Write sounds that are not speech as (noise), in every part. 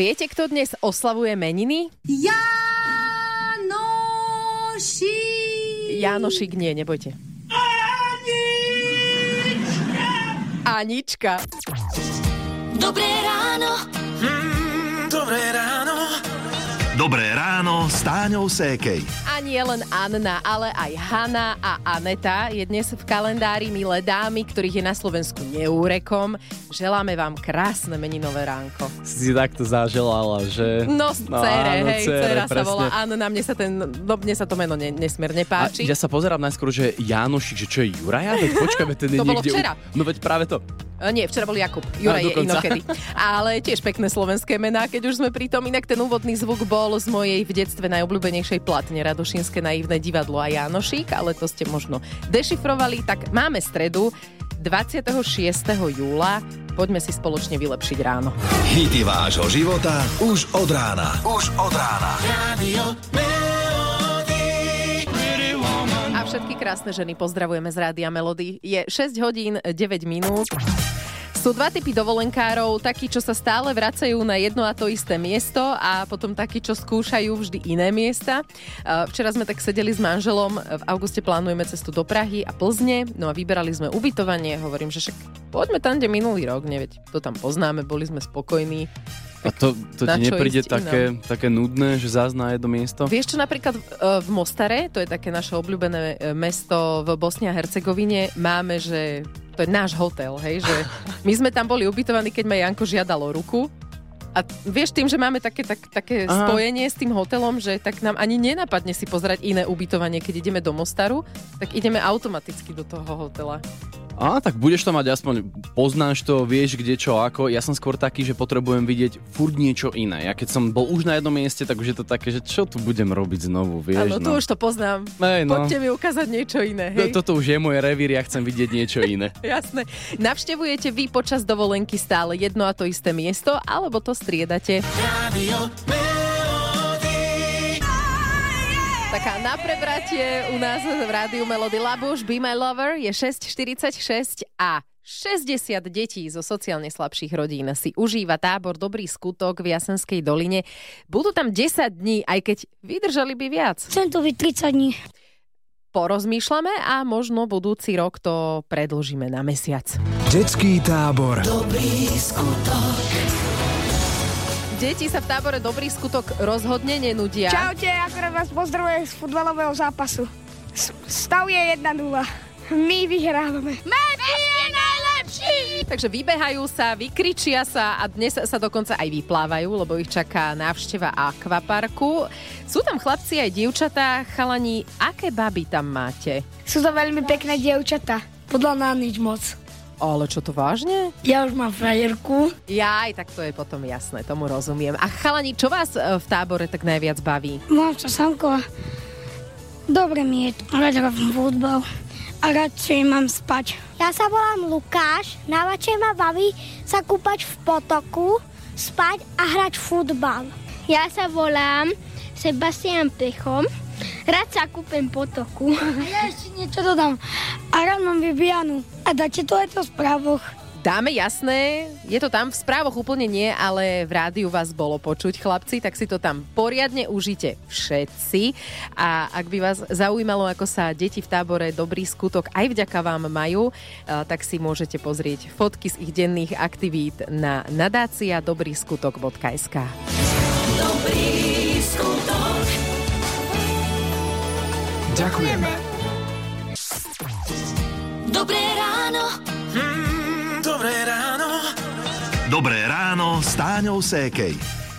Viete, kto dnes oslavuje meniny? Janoši! Jánošik nie, nebojte. Anička. Dobré ráno. Dobré ráno. Dobré ráno s Táňou Sékej. A nie len Anna, ale aj Hanna a Aneta je dnes v kalendári milé dámy, ktorých je na Slovensku neúrekom. Želáme vám krásne meninové ránko. Si takto zaželala, že... No, cere, áno, hej, dcera sa volá Anna, mne sa, ten, no, mne sa to meno ne, nesmierne A páči. ja sa pozerám najskôr, že Jánošik, že čo je Juraja? Veď ten je To bolo niekde... u- včera. No veď práve to. A Nie, včera bol Jakub. Juraj A, je inokedy. Ale tiež pekné slovenské mená, keď už sme pri tom. Inak ten úvodný zvuk bol z mojej v detstve najobľúbenejšej platne Radošinské naivné divadlo a Janošík, ale to ste možno dešifrovali. Tak máme stredu 26. júla. Poďme si spoločne vylepšiť ráno. Hity vášho života už od rána. Už od rána. A všetky krásne ženy pozdravujeme z Rádia Melody. Je 6 hodín 9 minút. Sú dva typy dovolenkárov, takí, čo sa stále vracajú na jedno a to isté miesto a potom takí, čo skúšajú vždy iné miesta. Uh, Včera sme tak sedeli s manželom, v auguste plánujeme cestu do Prahy a Plzne, no a vyberali sme ubytovanie, hovorím, že však poďme tam, kde minulý rok, neveď, to tam poznáme, boli sme spokojní. A to, to ti nepríde také, také nudné, že zás na jedno miesto? Vieš čo, napríklad v, e, Mostare, to je také naše obľúbené e, mesto v Bosni a Hercegovine, máme, že to je náš hotel, hej, že (laughs) my sme tam boli ubytovaní, keď ma Janko žiadalo ruku. A vieš, tým, že máme také, tak, také Aha. spojenie s tým hotelom, že tak nám ani nenapadne si pozerať iné ubytovanie, keď ideme do Mostaru, tak ideme automaticky do toho hotela. Á, tak budeš to mať aspoň, poznáš to, vieš kde čo ako. Ja som skôr taký, že potrebujem vidieť furt niečo iné. Ja keď som bol už na jednom mieste, tak už je to také, že čo tu budem robiť znovu, vieš. Áno, tu no. už to poznám. Hej, no. Poďte mi ukázať niečo iné, To- hej? Toto už je môj revír, ja chcem vidieť niečo iné. (laughs) Jasné. Navštevujete vy počas dovolenky stále jedno a to isté miesto, alebo to striedate? Taká na prebratie u nás v rádiu Melody Labuš Be My Lover je 6.46 a 60 detí zo sociálne slabších rodín si užíva tábor Dobrý skutok v Jasenskej doline. Budú tam 10 dní, aj keď vydržali by viac. Chcem to byť 30 dní. Porozmýšľame a možno budúci rok to predlžíme na mesiac. Detský tábor. Deti sa v tábore Dobrý skutok rozhodne nenudia. Čaute, akorát vás pozdravujem z futbalového zápasu. Stav je 1-0. My vyhrávame. Messi je najlepší. Takže vybehajú sa, vykričia sa a dnes sa dokonca aj vyplávajú, lebo ich čaká návšteva akvaparku. Sú tam chlapci aj dievčatá. Chalani, aké baby tam máte? Sú to veľmi pekné dievčatá. Podľa nás nič moc. Ale čo to vážne? Ja už mám frajerku. Jaj, tak to je potom jasné, tomu rozumiem. A chalani, čo vás e, v tábore tak najviac baví? Mám sa samko. Dobre mi je. Rád hrám futbal. A radšej mám spať. Ja sa volám Lukáš, najväčšie ma baví sa kúpať v potoku, spať a hrať futbal. Ja sa volám Sebastian Plechom. Rád sa kúpem potoku. A ja ešte niečo dodám. A rád mám Vivianu. A dáte to aj to v správoch. Dáme jasné, je to tam v správoch úplne nie, ale v rádiu vás bolo počuť, chlapci, tak si to tam poriadne užite všetci. A ak by vás zaujímalo, ako sa deti v tábore Dobrý skutok aj vďaka vám majú, eh, tak si môžete pozrieť fotky z ich denných aktivít na nadácia dobrýskutok.sk. Ďakujeme. Dobré ráno. Dobré ráno. Dobré ráno s Táňou Sékej.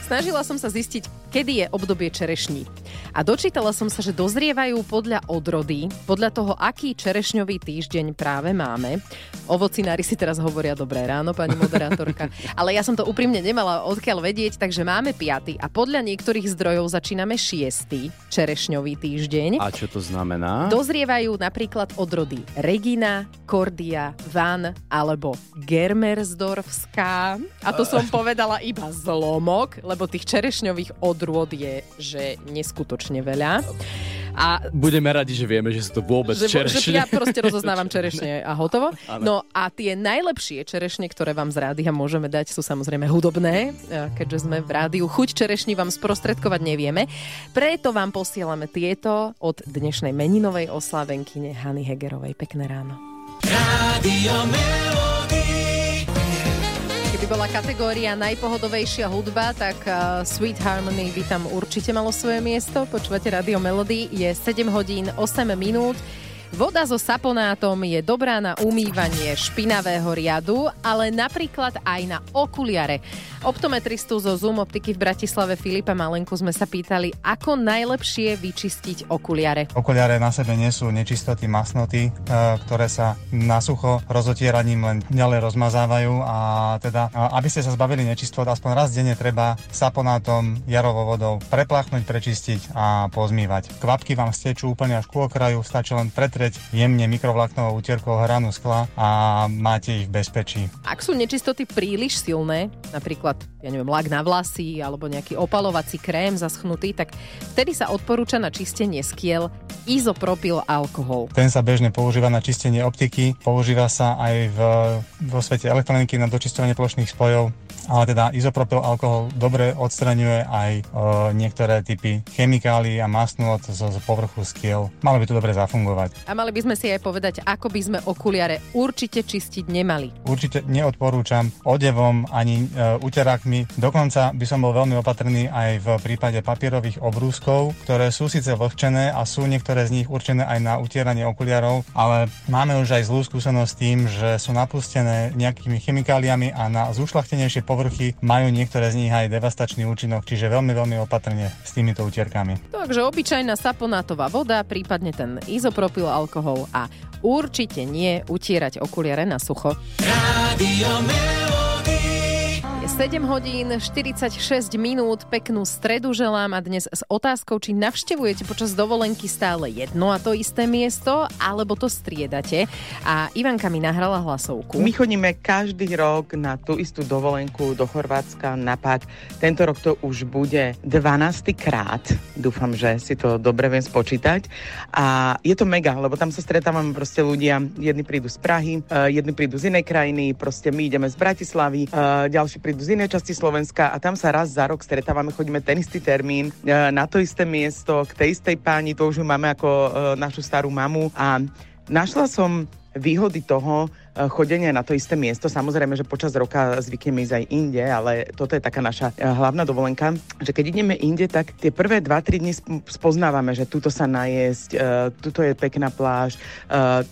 Snažila som sa zistiť, kedy je obdobie čerešní. A dočítala som sa, že dozrievajú podľa odrody, podľa toho, aký čerešňový týždeň práve máme. Ovocinári si teraz hovoria dobré ráno, pani moderátorka. (laughs) Ale ja som to úprimne nemala odkiaľ vedieť, takže máme piaty a podľa niektorých zdrojov začíname šiestý čerešňový týždeň. A čo to znamená? Dozrievajú napríklad odrody Regina, Kordia, Van alebo Germersdorfská. A to som (laughs) povedala iba zlomok, lebo tých čerešňových odrôd je, že neskutočne veľa. A Budeme radi, že vieme, že sú to vôbec že, že čerešne. ja proste rozoznávam čerešne a hotovo. No a tie najlepšie čerešne, ktoré vám z rádia môžeme dať, sú samozrejme hudobné, e, keďže sme v rádiu. Chuť čerešní vám sprostredkovať nevieme. Preto vám posielame tieto od dnešnej meninovej oslavenkyne Hany Hegerovej. Pekné ráno. Keby bola kategória najpohodovejšia hudba, tak uh, Sweet Harmony by tam určite malo svoje miesto. Počúvate Radio Melody, je 7 hodín 8 minút. Voda so saponátom je dobrá na umývanie špinavého riadu, ale napríklad aj na okuliare. Optometristu zo Zoom optiky v Bratislave Filipa Malenku sme sa pýtali, ako najlepšie vyčistiť okuliare. Okuliare na sebe nesú nečistoty, masnoty, e, ktoré sa na sucho rozotieraním len ďalej rozmazávajú a teda, aby ste sa zbavili nečistot, aspoň raz denne treba saponátom, jarovou vodou prepláchnuť, prečistiť a pozmývať. Kvapky vám stečú úplne až ku okraju, stačí len pretrieť jemne mikrovlaknovou utierkou hranu skla a máte ich v bezpečí. Ak sú nečistoty príliš silné, napríklad, ja neviem, lak na vlasy alebo nejaký opalovací krém zaschnutý, tak vtedy sa odporúča na čistenie skiel izopropyl alkohol. Ten sa bežne používa na čistenie optiky, používa sa aj v, vo svete elektroniky na dočistovanie plošných spojov, ale teda izopropyl alkohol dobre odstraňuje aj e, niektoré typy chemikálií a masnôt zo, z povrchu skiel. Malo by to dobre zafungovať. A mali by sme si aj povedať, ako by sme okuliare určite čistiť nemali. Určite neodporúčam odevom ani e, uterákmi. Dokonca by som bol veľmi opatrný aj v prípade papierových obrúskov, ktoré sú síce vlhčené a sú niektoré z nich určené aj na utieranie okuliarov, ale máme už aj zlú skúsenosť s tým, že sú napustené nejakými chemikáliami a na zúšlachtenejšie povrchy majú niektoré z nich aj devastačný účinok, čiže veľmi, veľmi opatrne s týmito utierkami. Takže obyčajná saponátová voda, prípadne ten izopropyl alkohol a určite nie utierať okuliare na sucho. Je 7 hodín 46 minút, peknú stredu želám a dnes s otázkou, či navštevujete počas dovolenky stále jedno a to isté miesto, alebo to striedate. A Ivanka mi nahrala hlasovku. My chodíme každý rok na tú istú dovolenku do Chorvátska na Pák. Tento rok to už bude 12. krát. Dúfam, že si to dobre viem spočítať. A je to mega, lebo tam sa stretávame proste ľudia. Jedni prídu z Prahy, eh, jedni prídu z inej krajiny, proste my ideme z Bratislavy, eh, ďalší prídu z inej časti Slovenska a tam sa raz za rok stretávame, chodíme ten istý termín, eh, na to isté miesto, k tej istej páni, to už máme ako našu starú mamu. A našla som výhody toho e, chodenia na to isté miesto. Samozrejme, že počas roka zvykneme ísť aj inde, ale toto je taká naša e, hlavná dovolenka, že keď ideme inde, tak tie prvé 2-3 dní spoznávame, že tuto sa najesť, e, tuto je pekná pláž,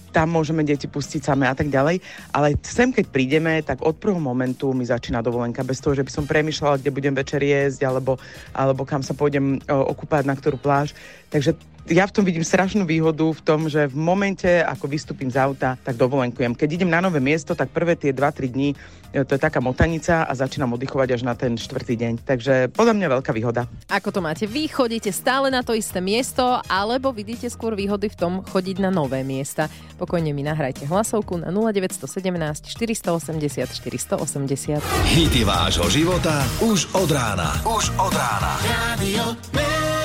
tam môžeme deti pustiť samé a tak ďalej. Ale sem, keď prídeme, tak od prvého momentu mi začína dovolenka bez toho, že by som premyšľala, kde budem večer jesť, alebo, alebo kam sa pôjdem okúpať, na ktorú pláž. Takže ja v tom vidím strašnú výhodu v tom, že v momente, ako vystúpim z auta, tak dovolenkujem. Keď idem na nové miesto, tak prvé tie 2-3 dní e, to je taká motanica a začínam oddychovať až na ten štvrtý deň. Takže podľa mňa veľká výhoda. Ako to máte? Vy chodíte stále na to isté miesto, alebo vidíte skôr výhody v tom chodiť na nové miesta? Pokojne mi nahrajte hlasovku na 0917 480 480. Hity vášho života už od rána. Už od rána. Radio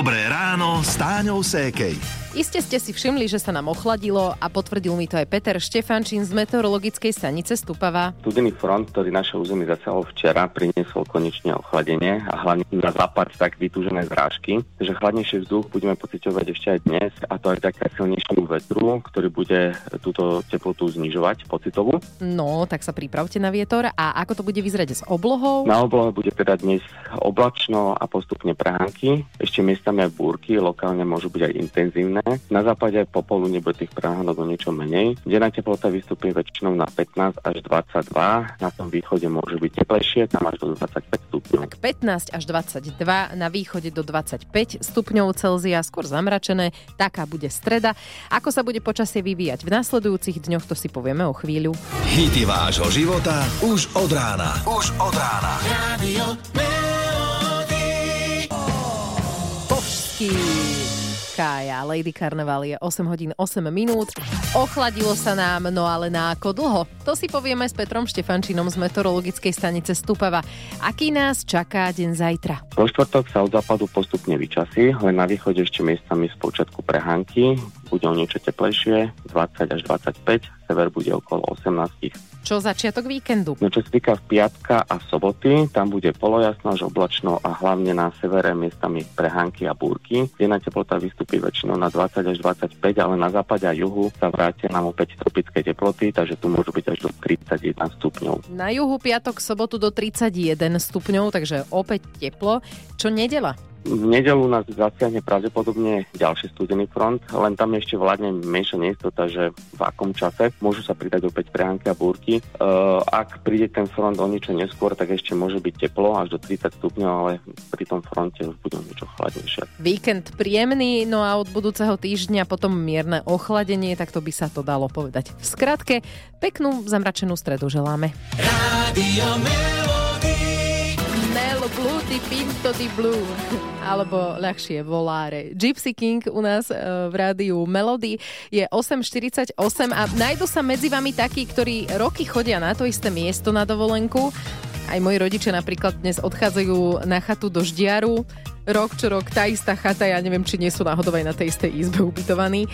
Dobré ráno s Táňou Sékej. Iste ste si všimli, že sa nám ochladilo a potvrdil mi to aj Peter Štefančín z meteorologickej stanice Stupava. Studený front, ktorý naše územie zasiahol včera, priniesol konečne ochladenie a hlavne na západ tak vytúžené zrážky. Takže chladnejší vzduch budeme pociťovať ešte aj dnes a to aj také silnejšiemu vetru, ktorý bude túto teplotu znižovať pocitovú. No, tak sa pripravte na vietor a ako to bude vyzerať s oblohou? Na oblohe bude teda dnes oblačno a postupne prehánky. Ešte miestami aj búrky, lokálne môžu byť aj intenzívne príjemné. Na západe popoludne bude tých prehánok o niečo menej. Denná teplota vystúpi väčšinou na 15 až 22. Na tom východe môže byť teplejšie, tam až do 25 stupňov. 15 až 22, na východe do 25 stupňov Celzia, skôr zamračené. Taká bude streda. Ako sa bude počasie vyvíjať v nasledujúcich dňoch, to si povieme o chvíľu. Hity vášho života už od rána. Už od rána. Radio Pošský. Sky a Lady Carnival je 8 hodín 8 minút. Ochladilo sa nám, no ale na ako dlho? To si povieme s Petrom Štefančinom z meteorologickej stanice Stupava. Aký nás čaká deň zajtra? Vo štvrtok sa od západu postupne vyčasí, len na východe ešte miestami z počiatku prehánky. Bude o niečo teplejšie, 20 až 25, sever bude okolo 18 čo začiatok víkendu? No čo sa týka v piatka a soboty, tam bude polojasno až oblačno a hlavne na severe miestami prehánky a búrky. Denná teplota vystúpi väčšinou na 20 až 25, ale na západe a juhu sa vrátia nám opäť tropické teploty, takže tu môžu byť až do 31 stupňov. Na juhu piatok, sobotu do 31 stupňov, takže opäť teplo. Čo nedela? V nedelu nás zasiahne pravdepodobne ďalší studený front, len tam ešte vládne menšia neistota, že v akom čase môžu sa pridať opäť prehánky a búrky. E, ak príde ten front o niečo neskôr, tak ešte môže byť teplo až do 30 stupňov, ale pri tom fronte už bude niečo chladnejšie. Víkend príjemný, no a od budúceho týždňa potom mierne ochladenie, tak to by sa to dalo povedať. V skratke, peknú zamračenú stredu želáme. Rádio Blue di Pinto di Blue alebo ľahšie voláre. Gypsy King u nás e, v rádiu Melody je 8.48 a nájdu sa medzi vami takí, ktorí roky chodia na to isté miesto na dovolenku. Aj moji rodičia napríklad dnes odchádzajú na chatu do Ždiaru rok čo rok tá istá chata, ja neviem, či nie sú náhodou aj na tej istej izbe ubytovaní.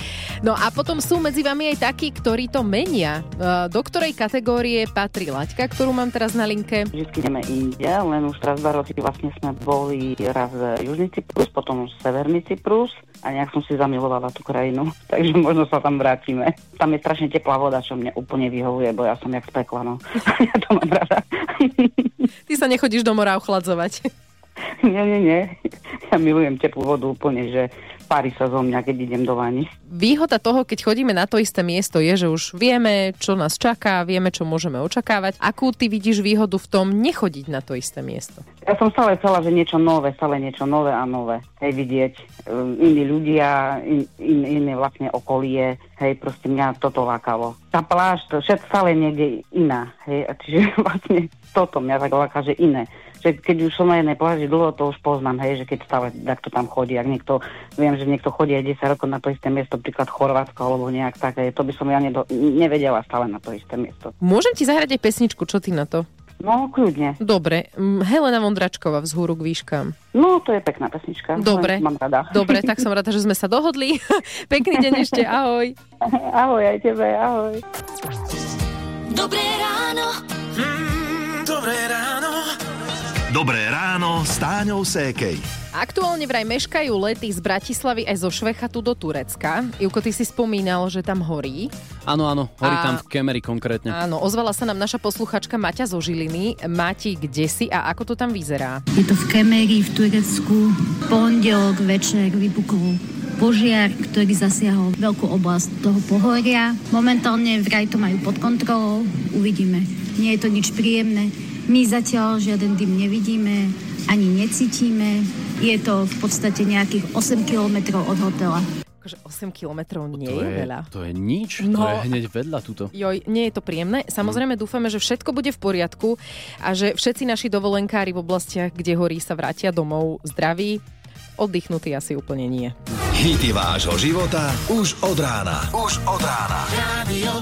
No a potom sú medzi vami aj takí, ktorí to menia. E, do ktorej kategórie patrí Laťka, ktorú mám teraz na linke? Vždy ideme inde, len už teraz dva roky vlastne sme boli raz Južný Cyprus, potom Severný Cyprus a nejak som si zamilovala tú krajinu, (laughs) takže možno sa tam vrátime. Tam je strašne teplá voda, čo mne úplne vyhovuje, bo ja som jak spekla, no. (laughs) ja to mám rada. Ty sa nechodíš do mora ochladzovať. (laughs) (laughs) Nie, nie, nie. (laughs) Ja milujem teplú vodu úplne, že pári sa zo mňa, keď idem do vani. Výhoda toho, keď chodíme na to isté miesto, je, že už vieme, čo nás čaká, vieme, čo môžeme očakávať. Akú ty vidíš výhodu v tom nechodiť na to isté miesto? Ja som stále chcela, že niečo nové, stále niečo nové a nové. Hej, vidieť um, iní ľudia, in, in, iné vlastne okolie. Hej, proste mňa toto lákalo. Tá pláž, to všetko stále niekde iná. Hej, a čiže (laughs) vlastne toto mňa tak láka, že iné že keď už som na jednej pláži dlho, to už poznám, hej, že keď stále takto tam chodí, ak niekto, viem, že niekto chodí aj 10 rokov na to isté miesto, príklad Chorvátsko alebo nejak tak, hej, to by som ja nedo, nevedela stále na to isté miesto. Môžem ti zahrať aj pesničku, čo ty na to? No, kľudne. Dobre. Helena Vondračková vzhúru k výškam. No, to je pekná pesnička. Dobre. Mám rada. Dobre, tak som (laughs) rada, že sme sa dohodli. (laughs) Pekný deň ešte, ahoj. ahoj aj tebe, ahoj. Dobré ráno. Dobré ráno s Táňou Sékej. Aktuálne vraj meškajú lety z Bratislavy aj zo Švechatu do Turecka. Juko, ty si spomínal, že tam horí. Áno, áno, horí a... tam v Kemery konkrétne. Áno, ozvala sa nám naša posluchačka Maťa zo Žiliny. Máti, kde si a ako to tam vyzerá? Je to v Kemery v Turecku. Pondelok večer vypukol požiar, ktorý zasiahol veľkú oblasť toho pohoria. Momentálne vraj to majú pod kontrolou. Uvidíme. Nie je to nič príjemné my zatiaľ žiaden dym nevidíme, ani necítime. Je to v podstate nejakých 8 kilometrov od hotela. Akože 8 kilometrov nie to je, je veľa. To je nič, no, to je hneď vedľa túto. Joj, nie je to príjemné. Samozrejme hmm. dúfame, že všetko bude v poriadku a že všetci naši dovolenkári v oblastiach, kde horí, sa vrátia domov zdraví. Oddychnutí asi úplne nie. Hity vášho života už od rána. Už od rána. Radio